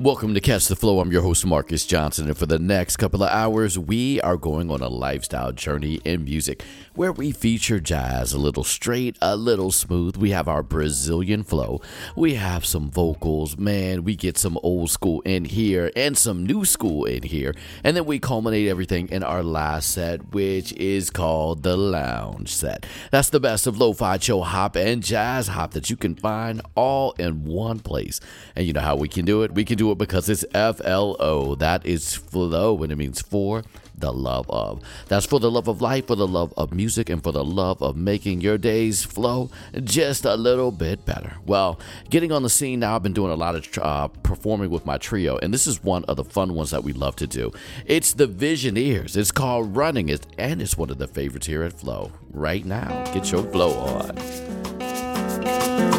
Welcome to Catch the Flow. I'm your host, Marcus Johnson, and for the next couple of hours, we are going on a lifestyle journey in music where we feature jazz a little straight, a little smooth. We have our Brazilian flow, we have some vocals, man, we get some old school in here and some new school in here, and then we culminate everything in our last set, which is called the Lounge Set. That's the best of lo fi, chill hop, and jazz hop that you can find all in one place. And you know how we can do it? We can do it because it's FLO. That is flow, and it means for the love of. That's for the love of life, for the love of music, and for the love of making your days flow just a little bit better. Well, getting on the scene now, I've been doing a lot of uh, performing with my trio, and this is one of the fun ones that we love to do. It's the Visioneers. It's called Running, It, and it's one of the favorites here at Flow. Right now, get your flow on.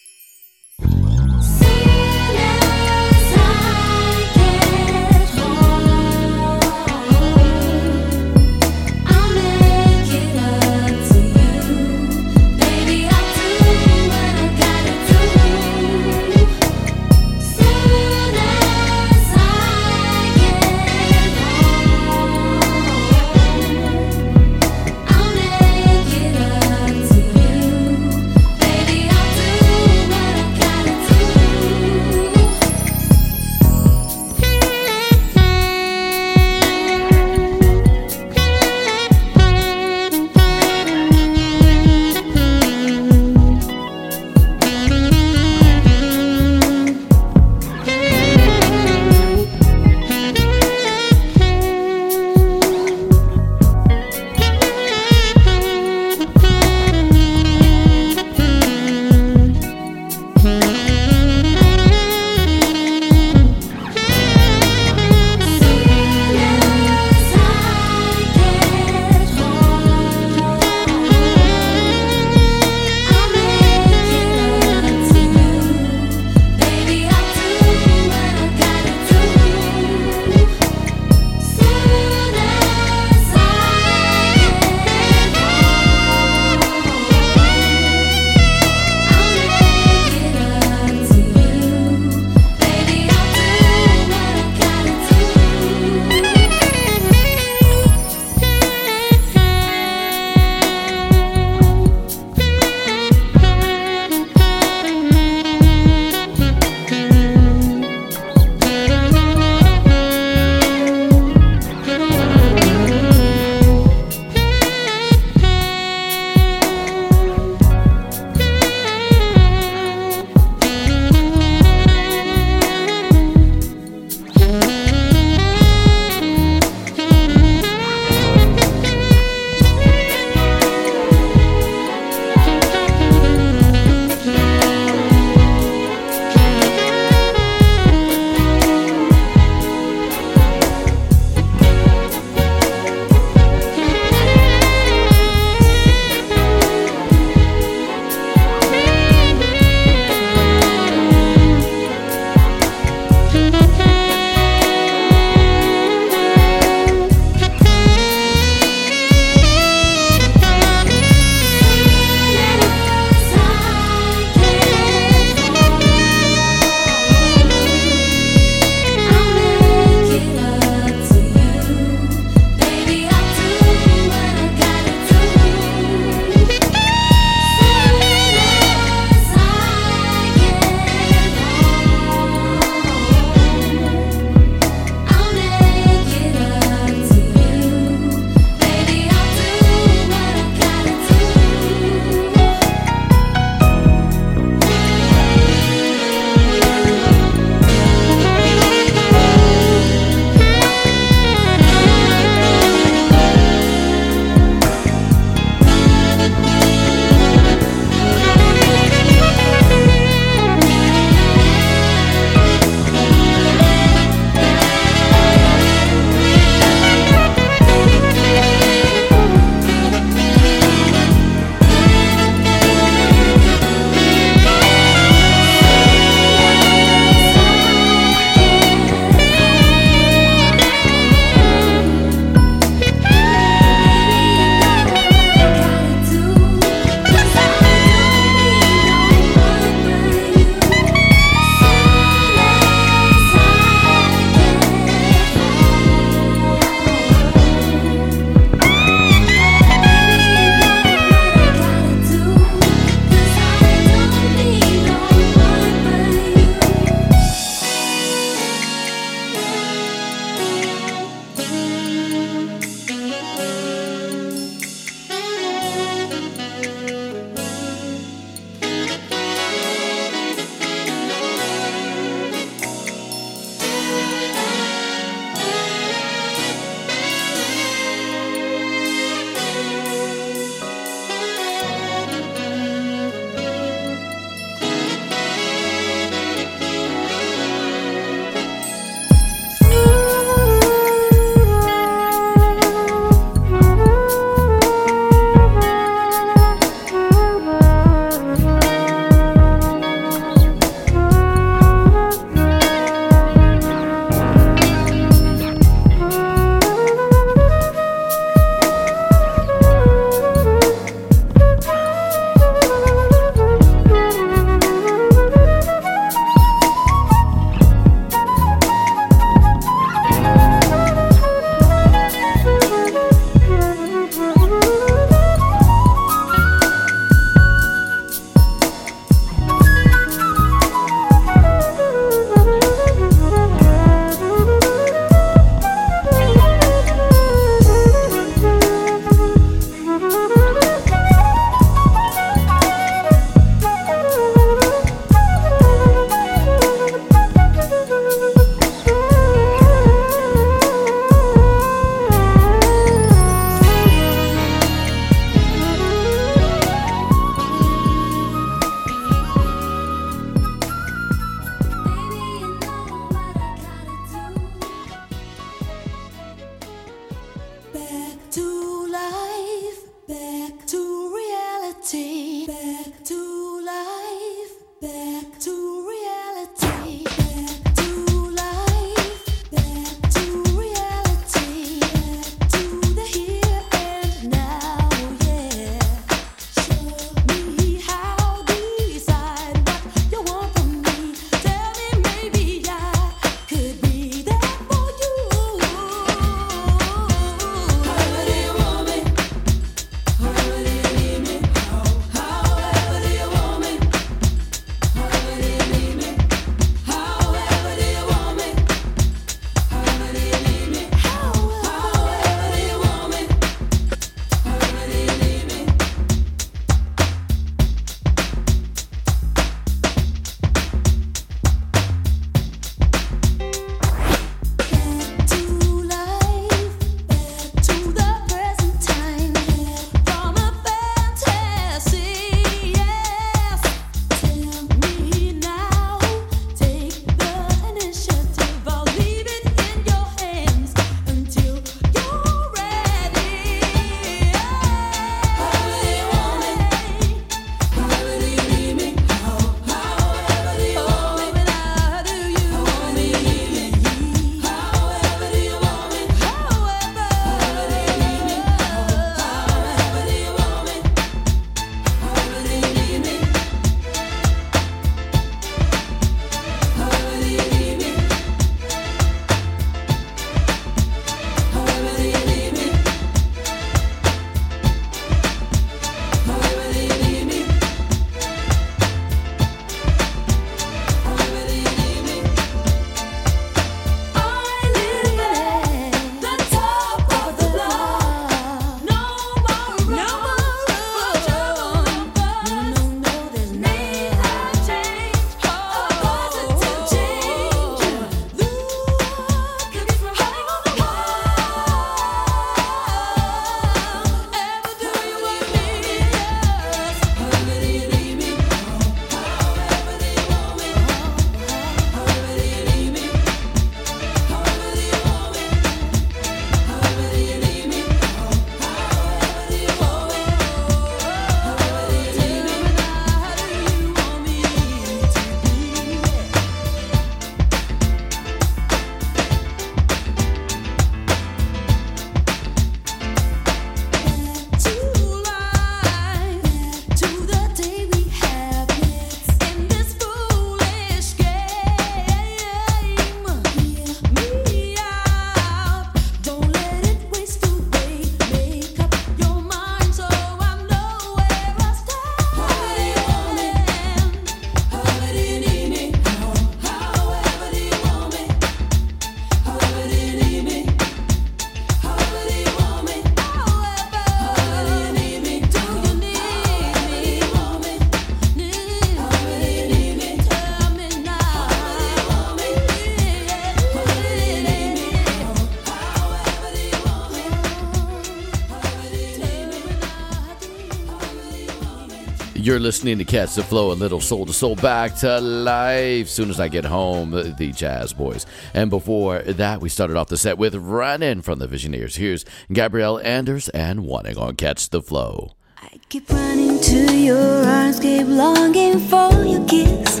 listening to Catch the Flow, a little soul to soul back to life. Soon as I get home, the Jazz Boys. And before that, we started off the set with Running from the Visioneers. Here's Gabrielle Anders and Wanting on Catch the Flow. I keep running to your arms, keep longing for your kiss.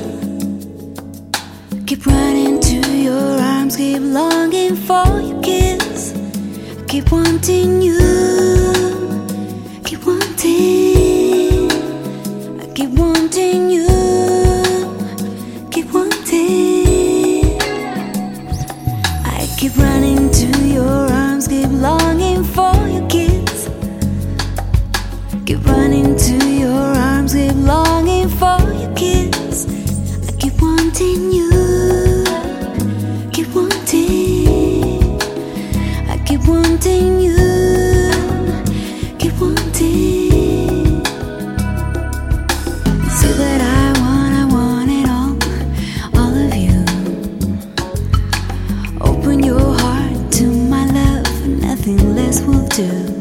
Keep running to your arms, keep longing for your kiss. I keep wanting you, keep wanting. Keep wanting you, keep wanting. I keep running to your arms, keep longing for your kiss. Keep running to your arms, keep longing for your kiss. I keep wanting you, keep wanting. I keep wanting. To.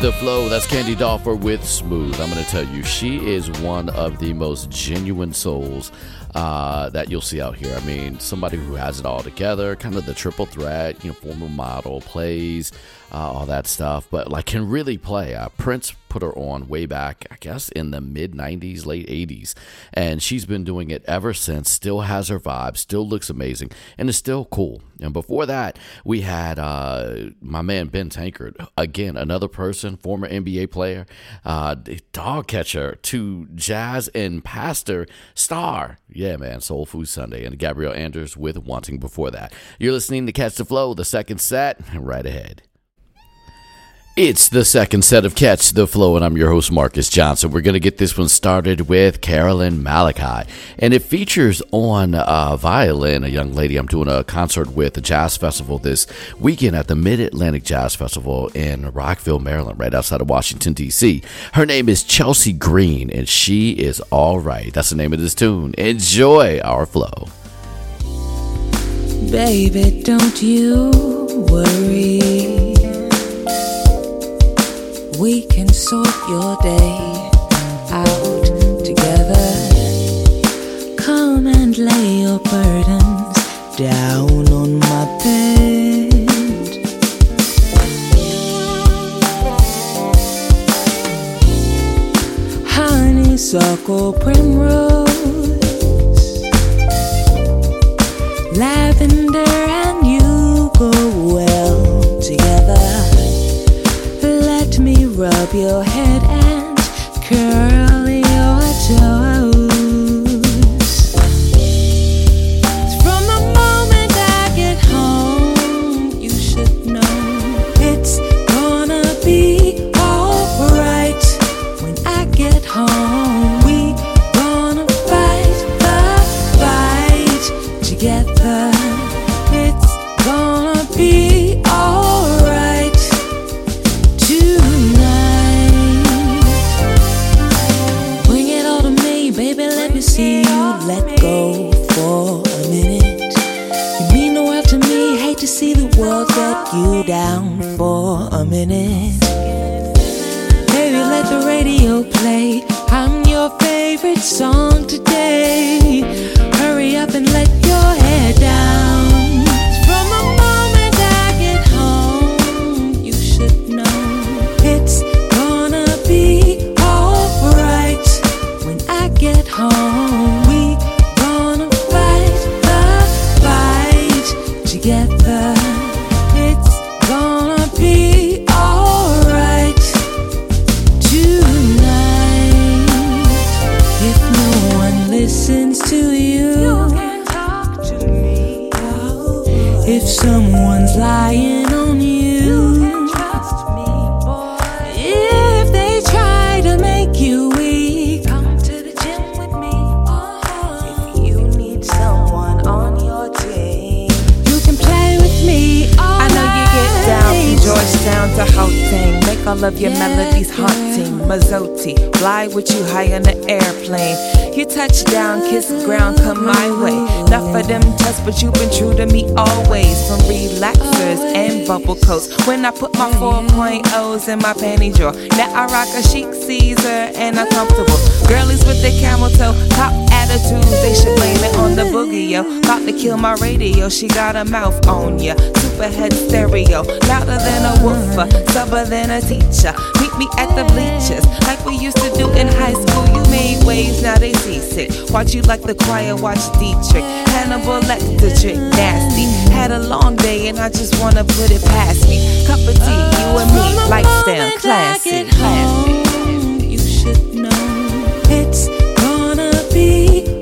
The Flow. That's Candy Dulfer with Smooth. I'm going to tell you, she is one of the most genuine souls uh, that you'll see out here. I mean, somebody who has it all together, kind of the triple threat, you know, former model, plays, uh, all that stuff, but like can really play. Uh, Prince put her on way back, I guess, in the mid 90s, late 80s, and she's been doing it ever since. Still has her vibe, still looks amazing, and is still cool. And before that, we had uh, my man Ben Tankard, again, another person, former NBA player, uh, dog catcher to jazz and pastor star. Yeah, man, Soul Food Sunday, and Gabrielle Anders with Wanting before that. You're listening to Catch the Flow, the second set, right ahead. It's the second set of Catch the Flow, and I'm your host, Marcus Johnson. We're going to get this one started with Carolyn Malachi, and it features on uh, violin a young lady I'm doing a concert with, a jazz festival this weekend at the Mid Atlantic Jazz Festival in Rockville, Maryland, right outside of Washington, D.C. Her name is Chelsea Green, and she is all right. That's the name of this tune. Enjoy our flow. Baby, don't you worry we can sort your day out together. Come and lay your burdens down on my bed. Honeysuckle primrose, rub your head favorite song today. All of your Yeah, melodies haunting. Mazzotti, fly with you high on the airplane. You touch down, kiss ground, come my way. Enough of them tests, but you've been true to me always. From relaxers and bubble coats. When I put my 4.0s in my panty drawer. Now I rock a chic Caesar and a comfortable Girlies with their camel toe, top attitudes, they should blame it on the boogie, yo. About to kill my radio, she got a mouth on ya. Superhead stereo, louder than a woofer, subber than a teacher. Meet me at the bleachers, like we used to do in high school. You made waves, now they seasick. Watch you like the choir, watch Dietrich. Hannibal Lecter trick, nasty. Had a long day and I just wanna put it past me. Cup of tea, you and me, lights down, classy, classy. You should know it's gonna be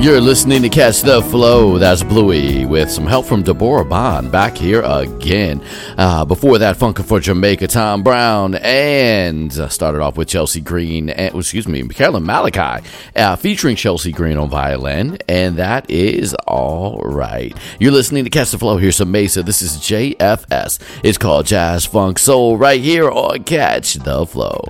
You're listening to Catch the Flow. That's Bluey with some help from Deborah Bond back here again. Uh, before that, Funkin' for Jamaica, Tom Browne, and uh, started off with Chelsea Green, and, excuse me, Carolyn Malachi, uh, featuring Chelsea Green on violin, and that is all right. You're listening to Catch the Flow. Here's some Mesa. This is JFS. It's called Jazz Funk Soul right here on Catch the Flow.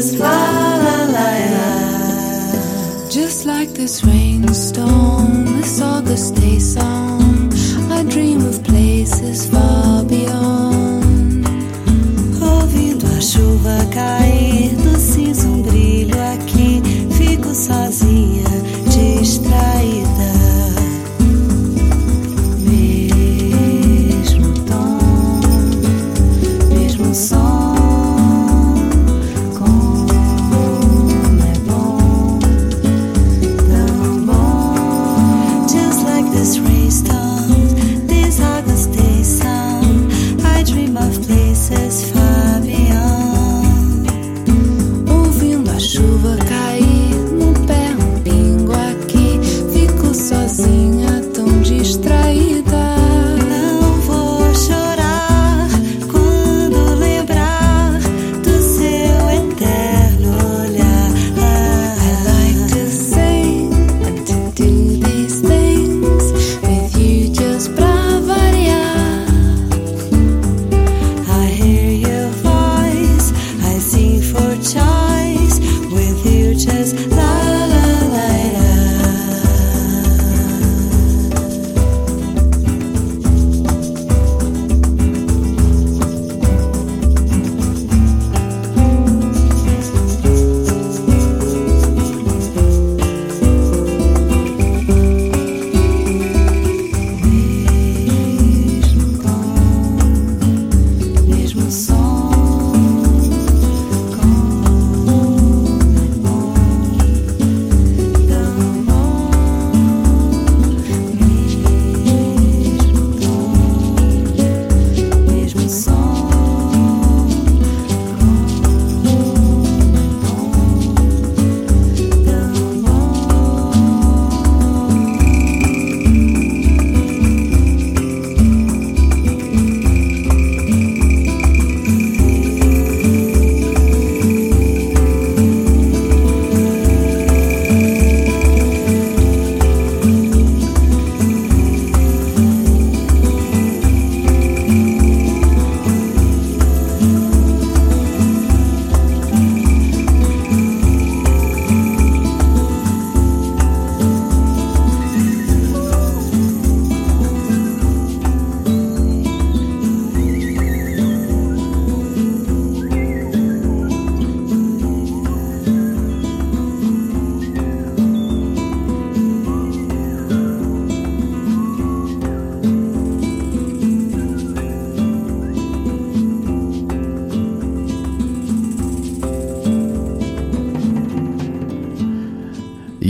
Just la la la la. Just like this rainstorm, this August day song,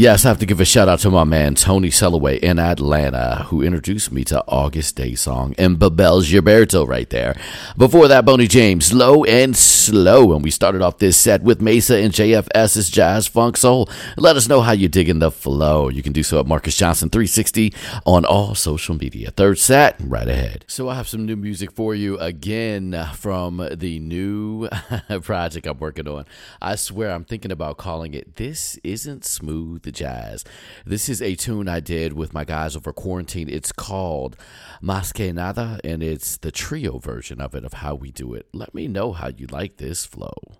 Yes, I have to give a shout out to my man Tony Sellaway in Atlanta, who introduced me to August Day Song and Bebel Gilberto right there. Before that, Boney James, Low and Slow. And we started off this set with Mesa and JFS's Jazz Funk Soul. Let us know how you dig in the flow. You can do so at Marcus Johnson 360 on all social media. Third set, right ahead. So I have some new music for you again from the new project I'm working on. I swear I'm thinking about calling it This Isn't Smooth Jazz. This is a tune I did with my guys over quarantine. It's called Mas Que Nada, and it's the trio version of it, of how we do it. Let me know how you like this flow.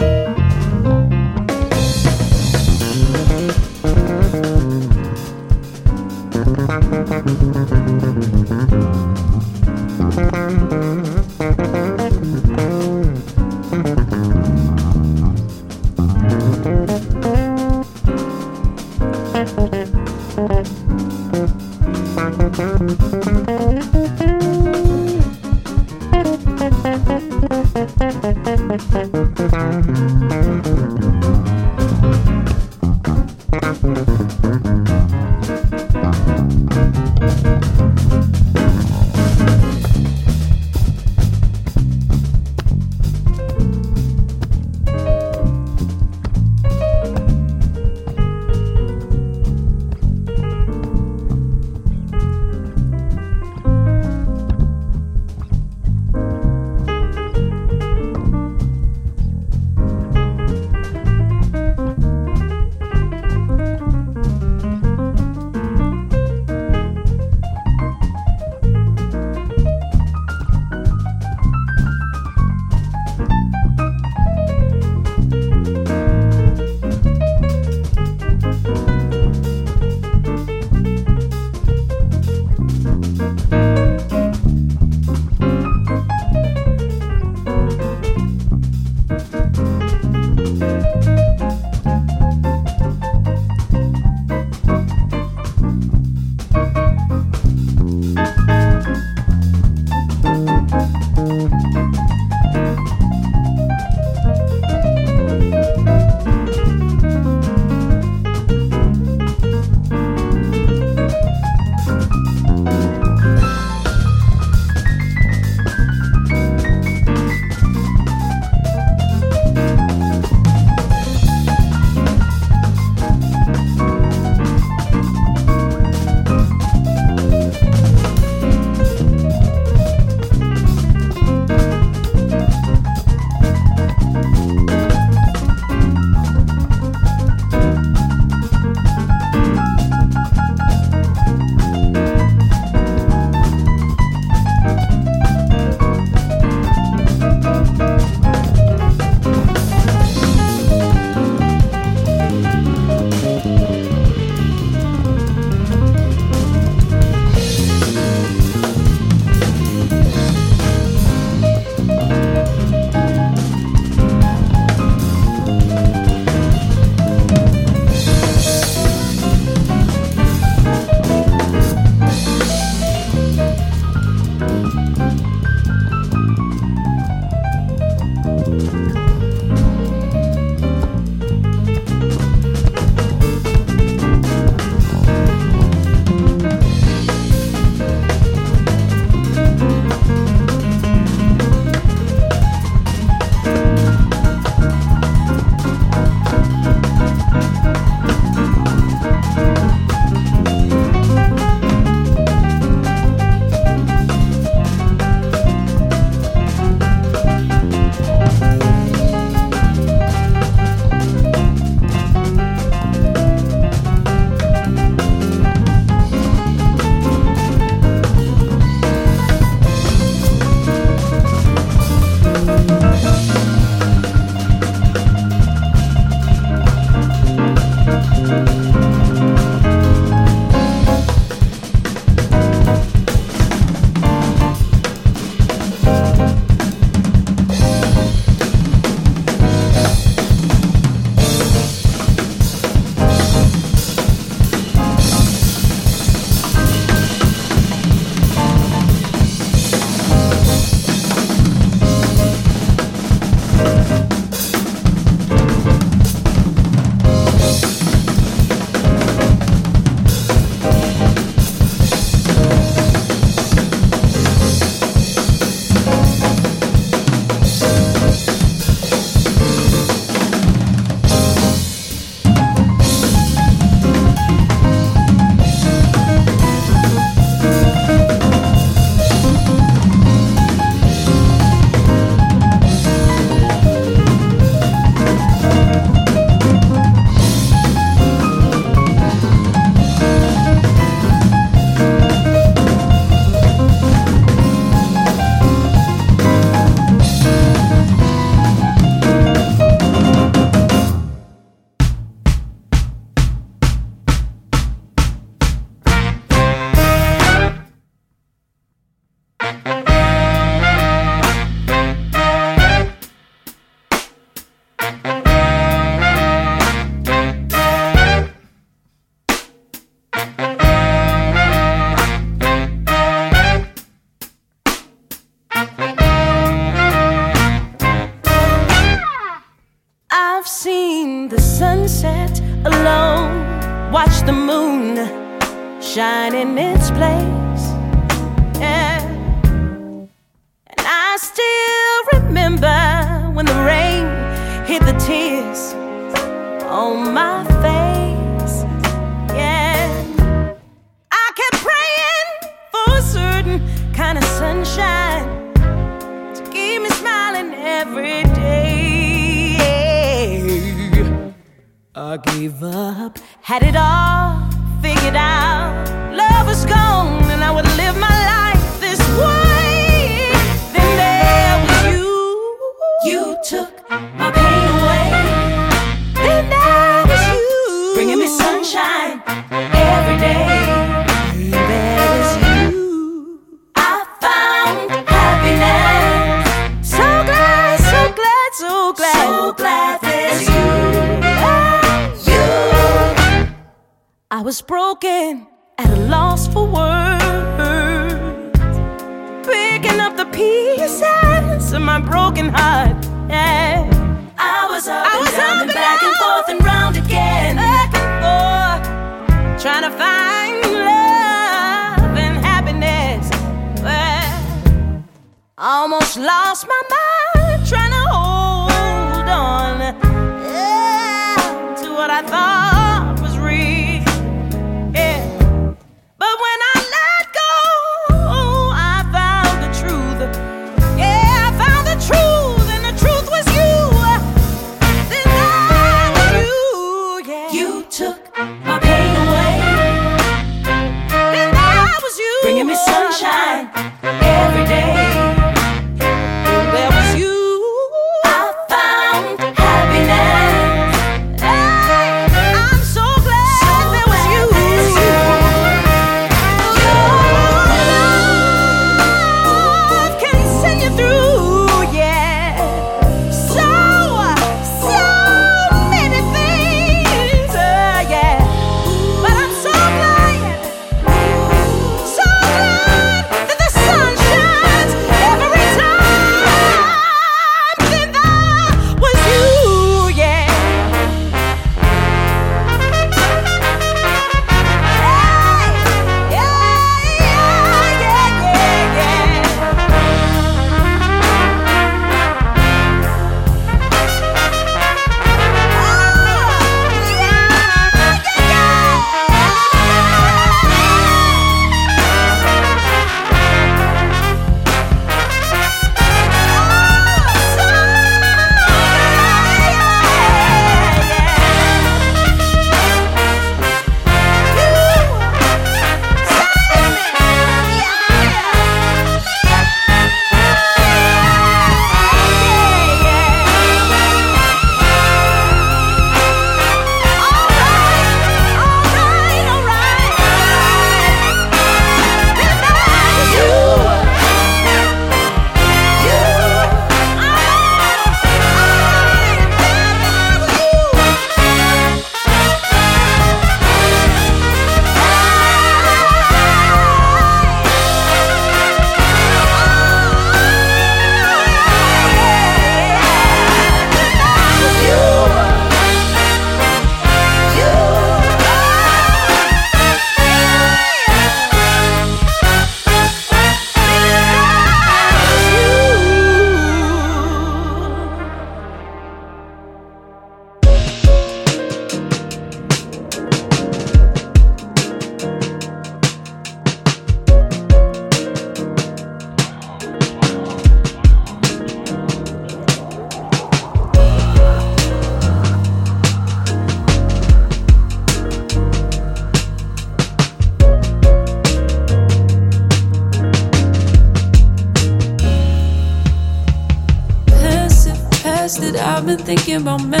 Thinking about mad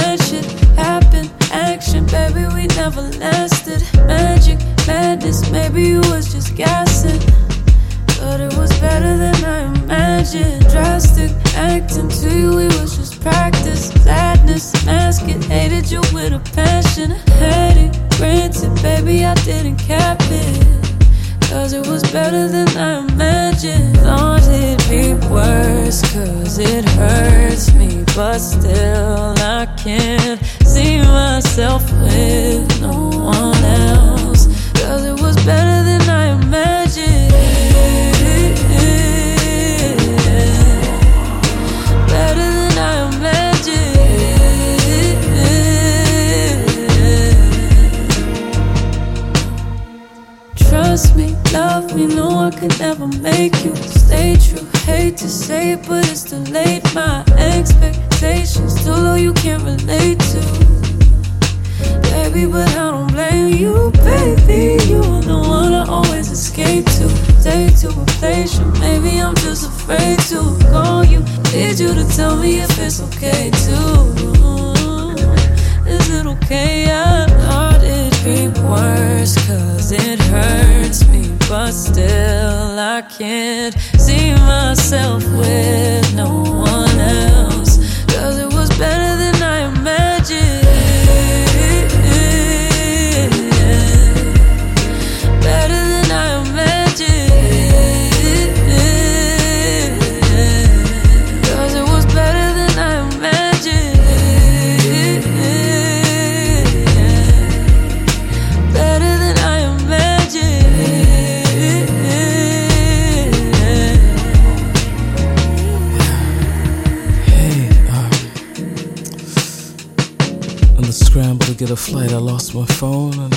scramble to get a flight, I lost my phone and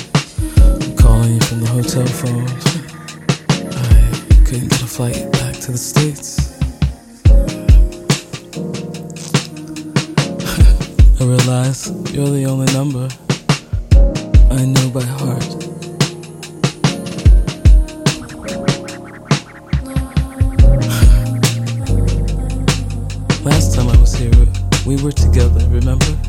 I'm calling you from the hotel phone. I couldn't get a flight back to the States. I realize you're the only number I know by heart. Last time I was here, we were together, remember?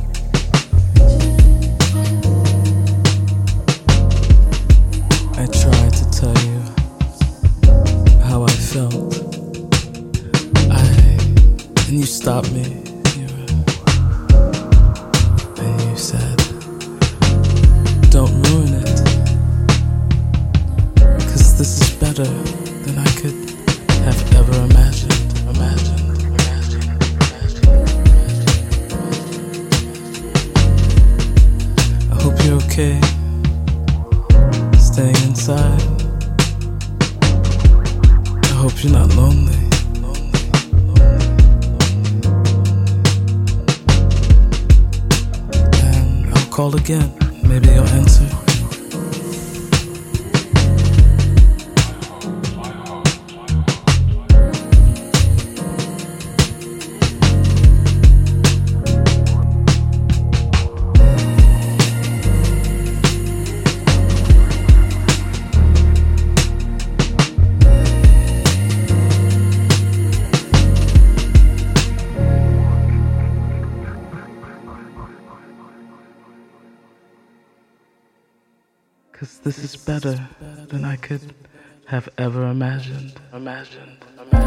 Imagined.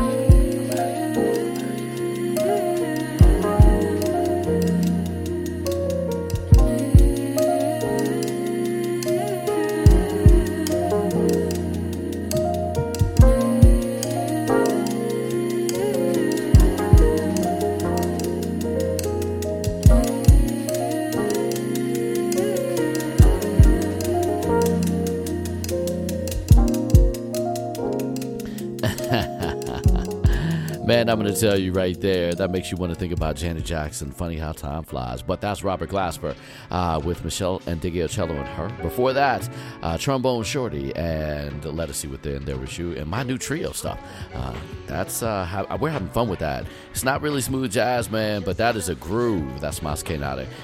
To tell you right there, that makes you want to think about Janet Jackson. Funny how time flies. But that's Robert Glasper uh, with Meshell Ndegeocello and her. Before that, uh, Trombone Shorty and Let Us See What Then There Was You and my new trio stuff. Uh, that's uh, how, We're having fun with that. It's not really smooth jazz, man, but that is a groove. That's Mas.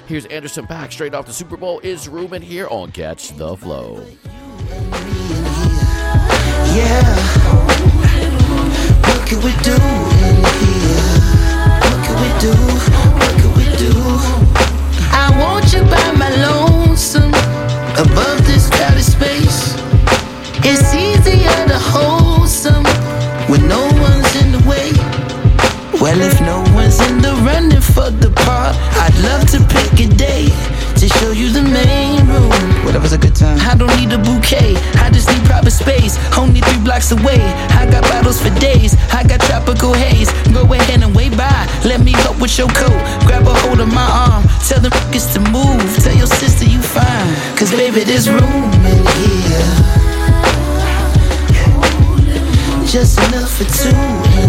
Here's Anderson Paak straight off the Super Bowl. Is Ruben here on Catch the Flow. Yeah. What can we do do? What can we do? I want you by my lonesome, above this crowded space. It's easier to hold some when no one's in the way. Well, if no one's in the running for the part, I'd love to pick a day to show you the main room. Whatever's a good time. I don't need a bouquet, I just need proper space. Only three blocks away, I got bottles for days. I got tropical haze. Go ahead and wave by. Let me help with your coat. Grab a hold of my arm. Tell the niggas to move. Tell your sister you fine. Cause baby, there's room in here. Just enough for two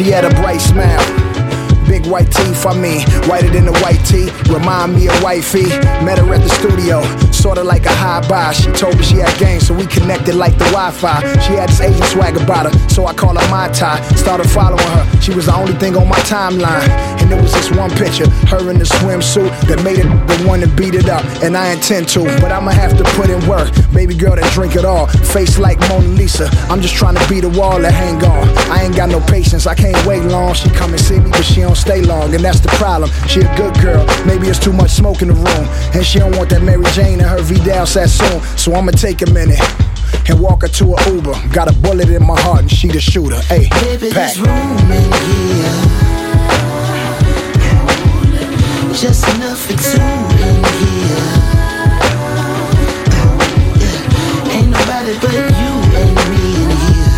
she had a bright smile. Big white teeth, I mean, whiter than the white tee. Remind me of wifey. Met her at the studio, sorta like a high buy. She told me she had game, so we connected like the Wi Fi. She had this Asian swag about her, so I called her my tie. Started following her, she was the only thing on my timeline. And there was just one picture, her in the swimsuit, that made it the one to beat it up. And I intend to, but I'ma have to put in work. Baby girl that drink it all, face like Mona Lisa. I'm just trying to beat a wall that hang on. I ain't got no patience, I can't wait long. She come and see me, but she don't stay long, and that's the problem. She a good girl, maybe it's too much smoke in the room, and she don't want that Mary Jane and her Vidal Sassoon. So I'ma take a minute. And walk her to a Uber. Got a bullet in my heart and she the shooter. Hey, Baby, pack. there's room in here. Just enough for two in here. Yeah, ain't nobody but you and me in here.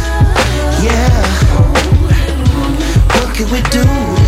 Yeah. What can we do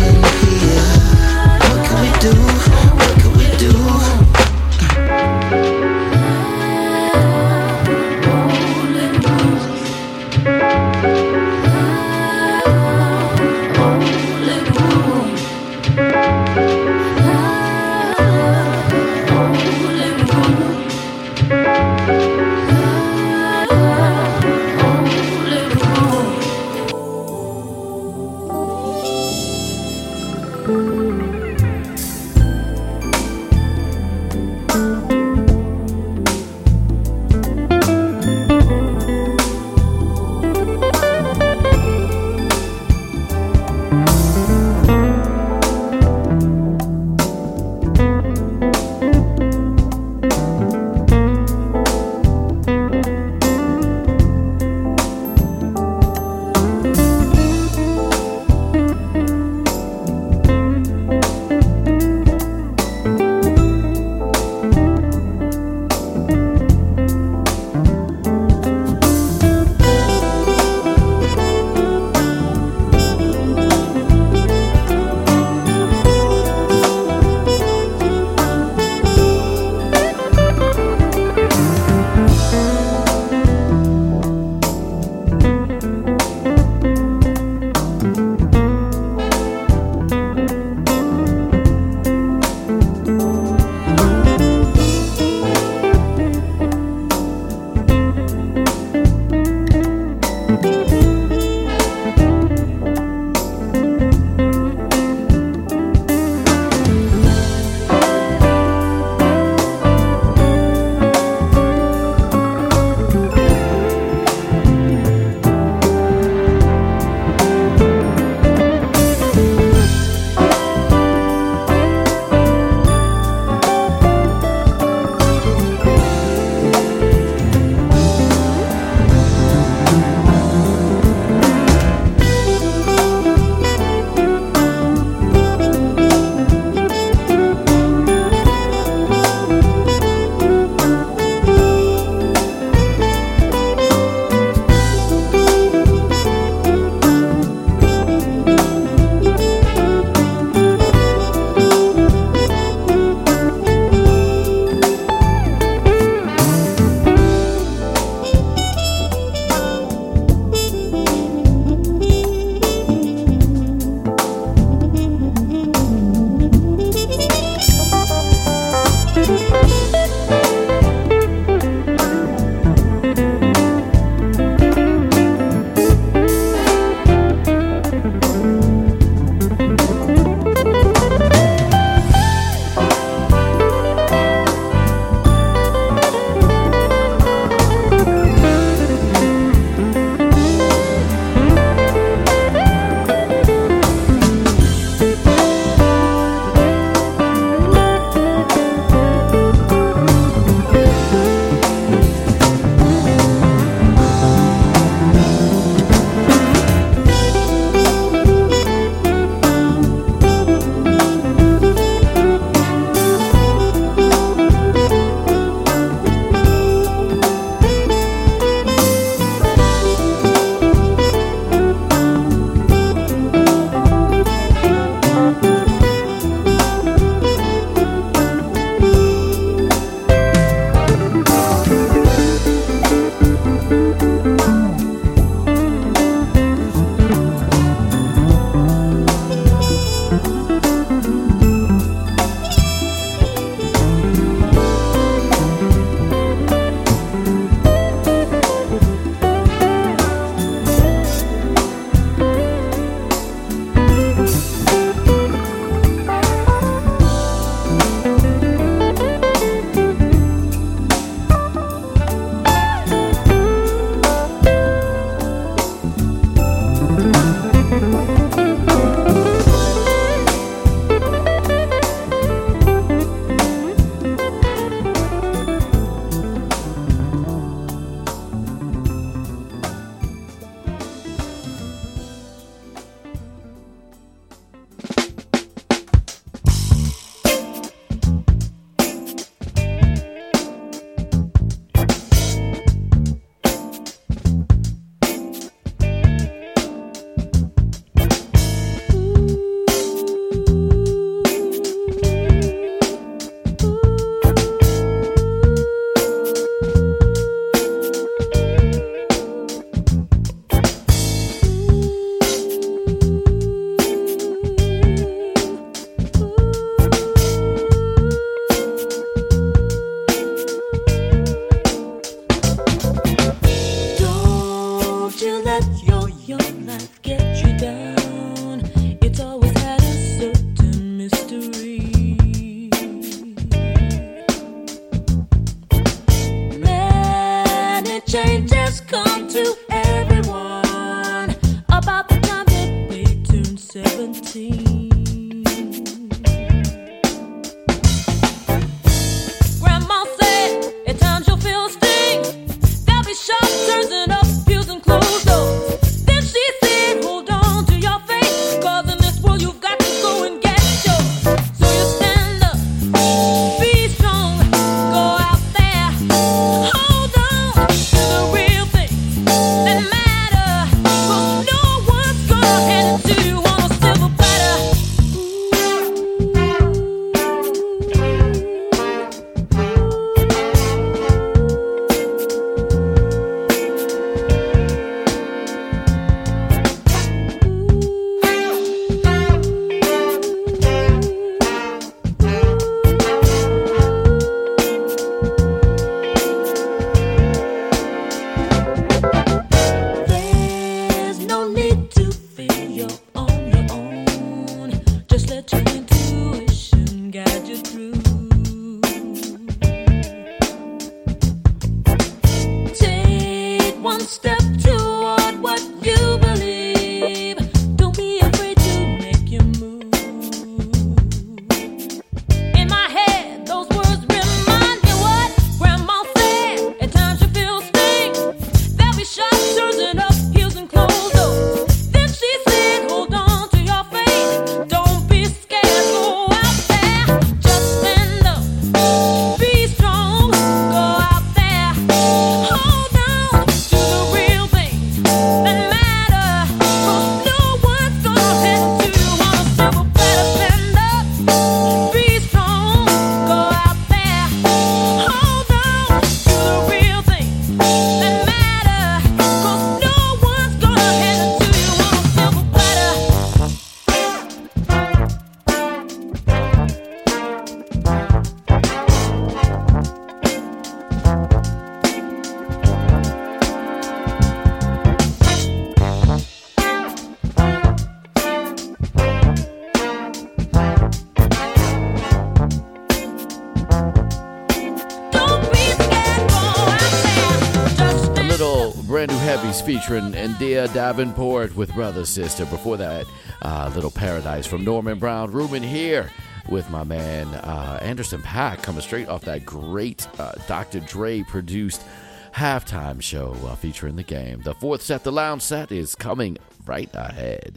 featuring N'Dea Davenport with Brother Sister. Before that, uh, Little Paradise from Norman Brown. Ruben here with my man uh, Anderson .Paak coming straight off that great uh, Dr. Dre produced halftime show uh, featuring the game. The fourth set, the lounge set, is coming right ahead.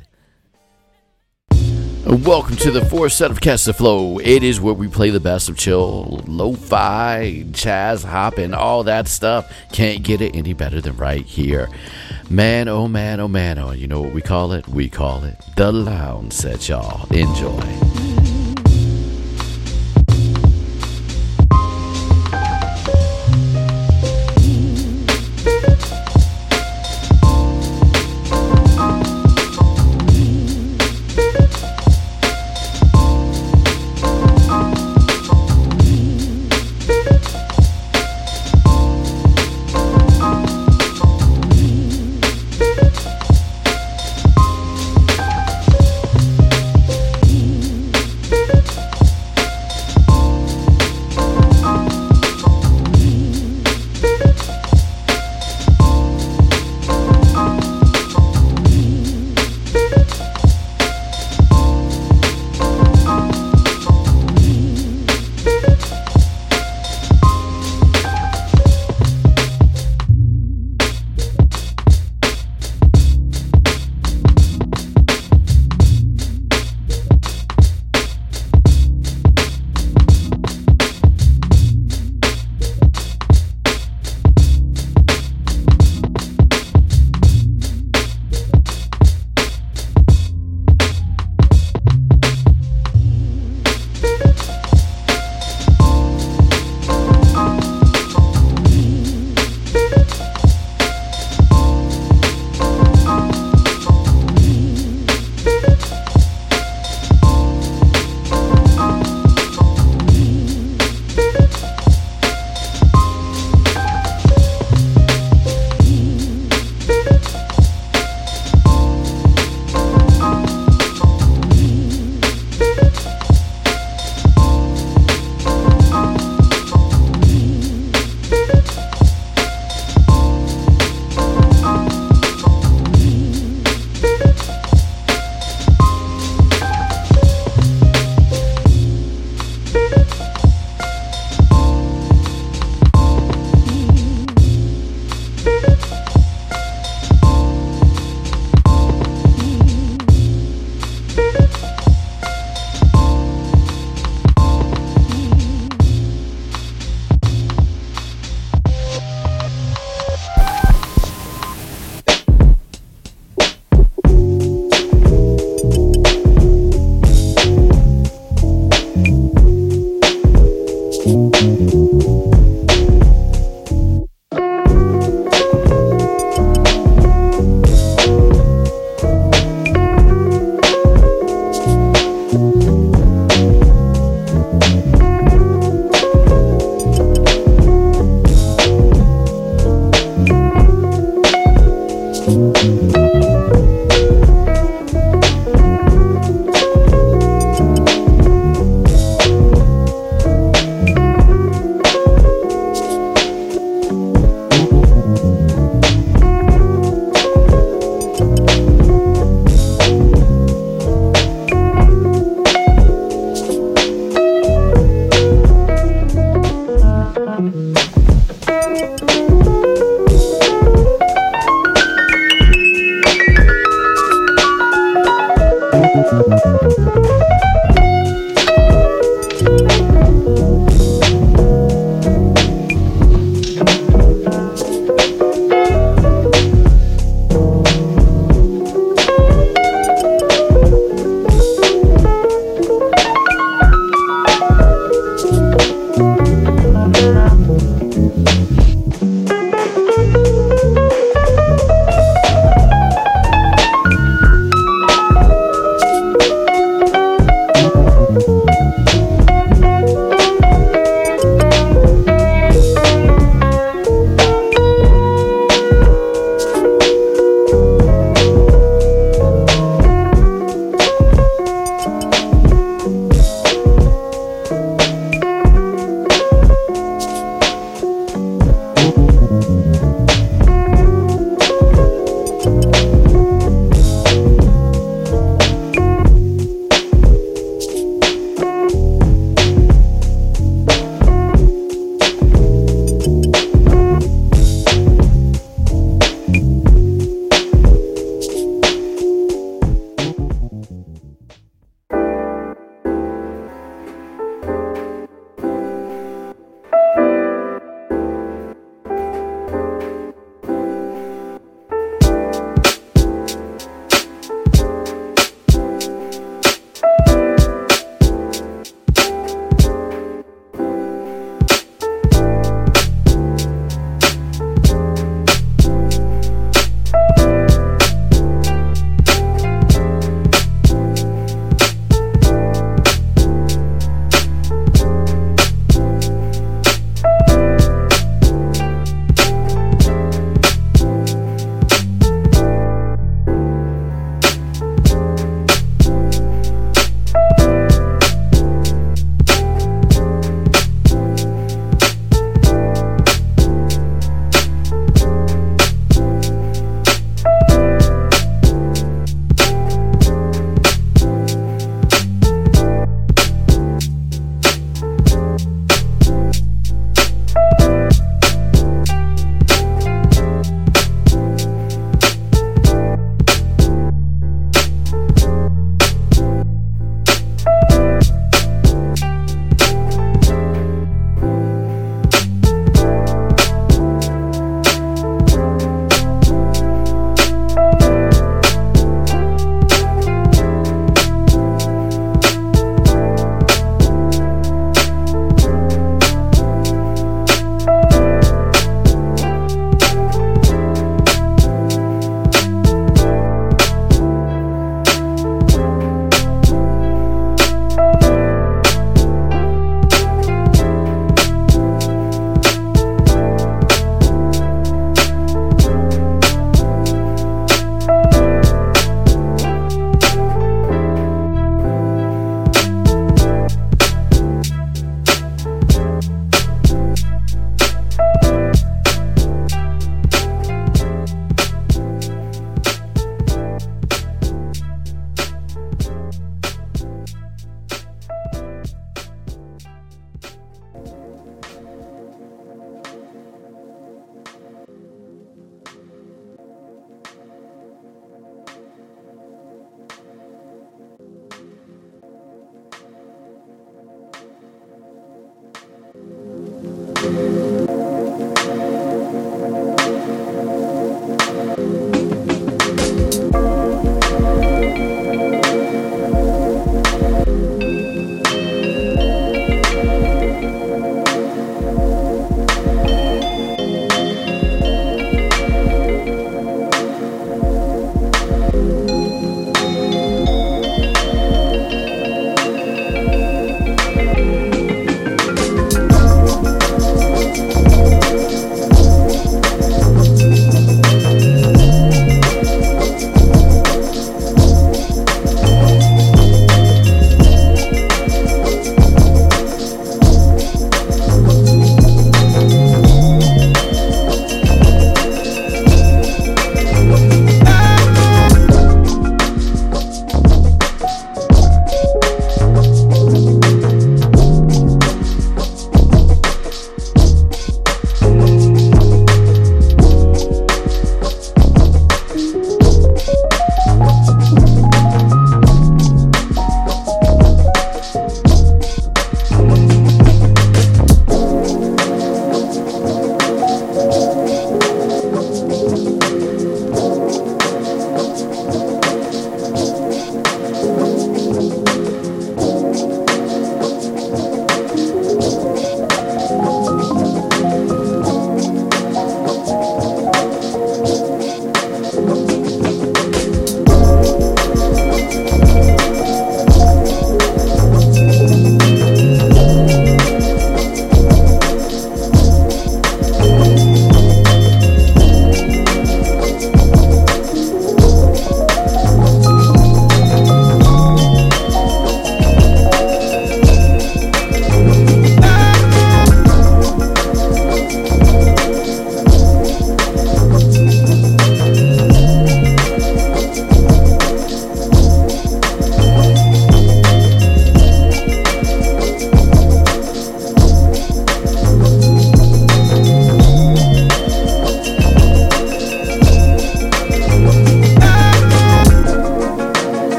Welcome to the fourth set of Catch the Flow. It is where we play the best of chill, lo-fi, jazz, hop, and all that stuff. Can't get it any better than right here. Man, oh man, oh man, oh, you know what we call it? We call it the lounge set, y'all. Enjoy.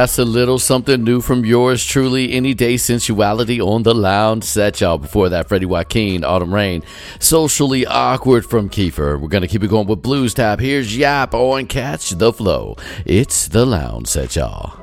That's a little something new from yours truly. Any day sensuality on the lounge set, y'all. Before that, Freddie Joaquin, Autumn Rain. Socially awkward from Kiefer. We're to keep it going with Blues Tap. Here's Yap on Catch the Flow. It's the lounge set, y'all.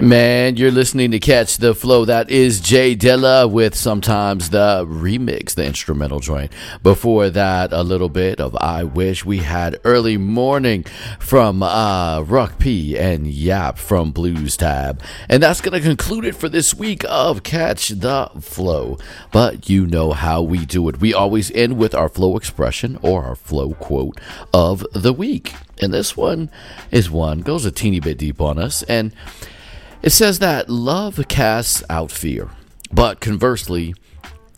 Man, you're listening to Catch the Flow. That is J Dilla with sometimes the remix, the instrumental joint. Before that, a little bit of I Wish We Had Early Morning from uh, Ruck P and Yap from Blues Tab. And that's going to conclude it for this week of Catch the Flow. But you know how we do it. We always end with our flow expression or our flow quote of the week. And this one is one, goes a teeny bit deep on us. And it says that love casts out fear, but conversely,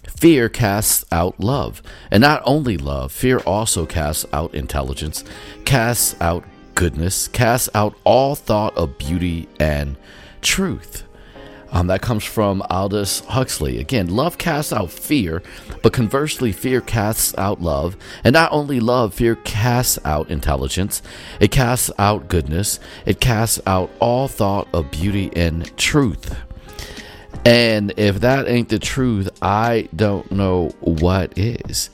fear casts out love. And not only love, fear also casts out intelligence, casts out goodness, casts out all thought of beauty and truth. Um, that comes from Aldous Huxley. Again, love casts out fear, but conversely, fear casts out love. And not only love, fear casts out intelligence, it casts out goodness, it casts out all thought of beauty and truth. And if that ain't the truth, I don't know what is.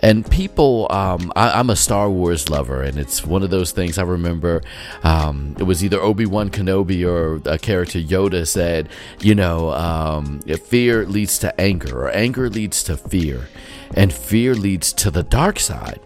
And people, um, I, am a Star Wars lover, and it's one of those things I remember. Um, it was either Obi Wan Kenobi or a character Yoda said, you know, um, fear leads to anger, or anger leads to fear, and fear leads to the dark side.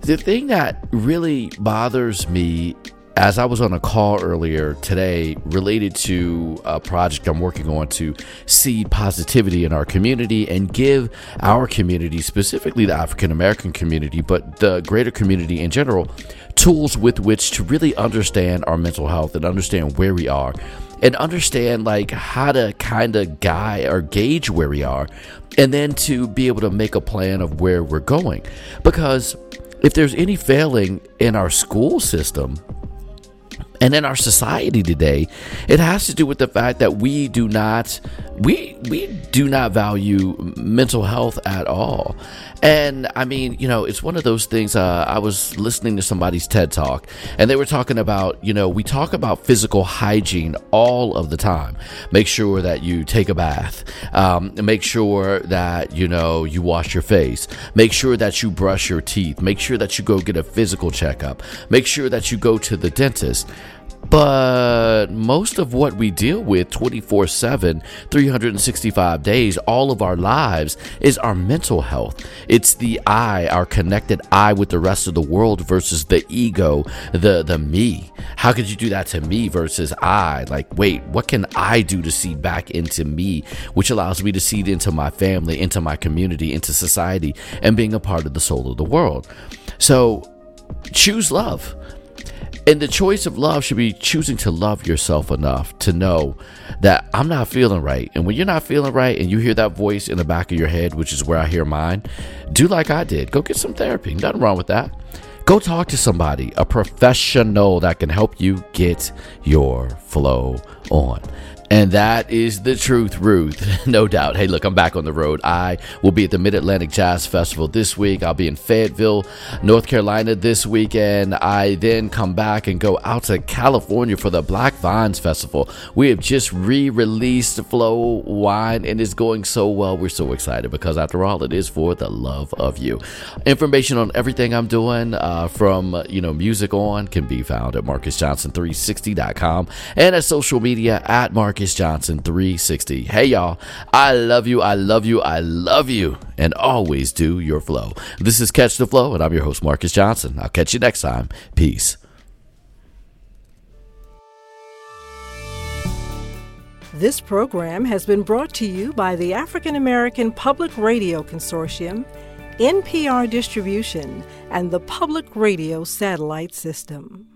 The thing that really bothers me as I was on a call earlier today related to a project I'm working on to seed positivity in our community and give our community, specifically the African American community, but the greater community in general, tools with which to really understand our mental health and understand where we are and understand like how to kind of guide or gauge where we are and then to be able to make a plan of where we're going. Because if there's any failing in our school system and in our society today it has to do with the fact that we do not we we do not value mental health at all and i mean you know it's one of those things uh, i was listening to somebody's ted talk and they were talking about you know we talk about physical hygiene all of the time. Make sure that you take a bath. Um, make sure that you know you wash your face. Make sure that you brush your teeth. Make sure that you go get a physical checkup. Make sure that you go to the dentist but most of what we deal with 24 7, 365 days, all of our lives is our mental health. It's the I, our connected I with the rest of the world versus the ego, the, the me. How could you do that to me versus I? Like, wait, what can I do to seed back into me, which allows me to seed into my family, into my community, into society, and being a part of the soul of the world? So choose love and the choice of love should be choosing to love yourself enough to know that I'm not feeling right. And when you're not feeling right and you hear that voice in the back of your head, which is where I hear mine, do like I did. Go get some therapy. Nothing wrong with that. Go talk to somebody, a professional that can help you get your flow on. And that is the truth, Ruth. no doubt. Hey, look, I'm back on the road. I will be at the Mid Atlantic Jazz Festival this week. I'll be in Fayetteville, North Carolina this weekend. I then come back and go out to California for the Black Vines Festival. We have just re released Flow Wine and it's going so well. We're so excited because, after all, it is for the love of you. Information on everything I'm doing uh, from, you know, music on can be found at MarcusJohnson360.com and at social media at Marcus. Marcus Johnson 360. Hey, y'all. I love you. I love you. I love you. And always do your flow. This is Catch the Flow, and I'm your host, Marcus Johnson. I'll catch you next time. Peace. This program has been brought to you by the African American Public Radio Consortium, NPR Distribution, and the Public Radio Satellite System.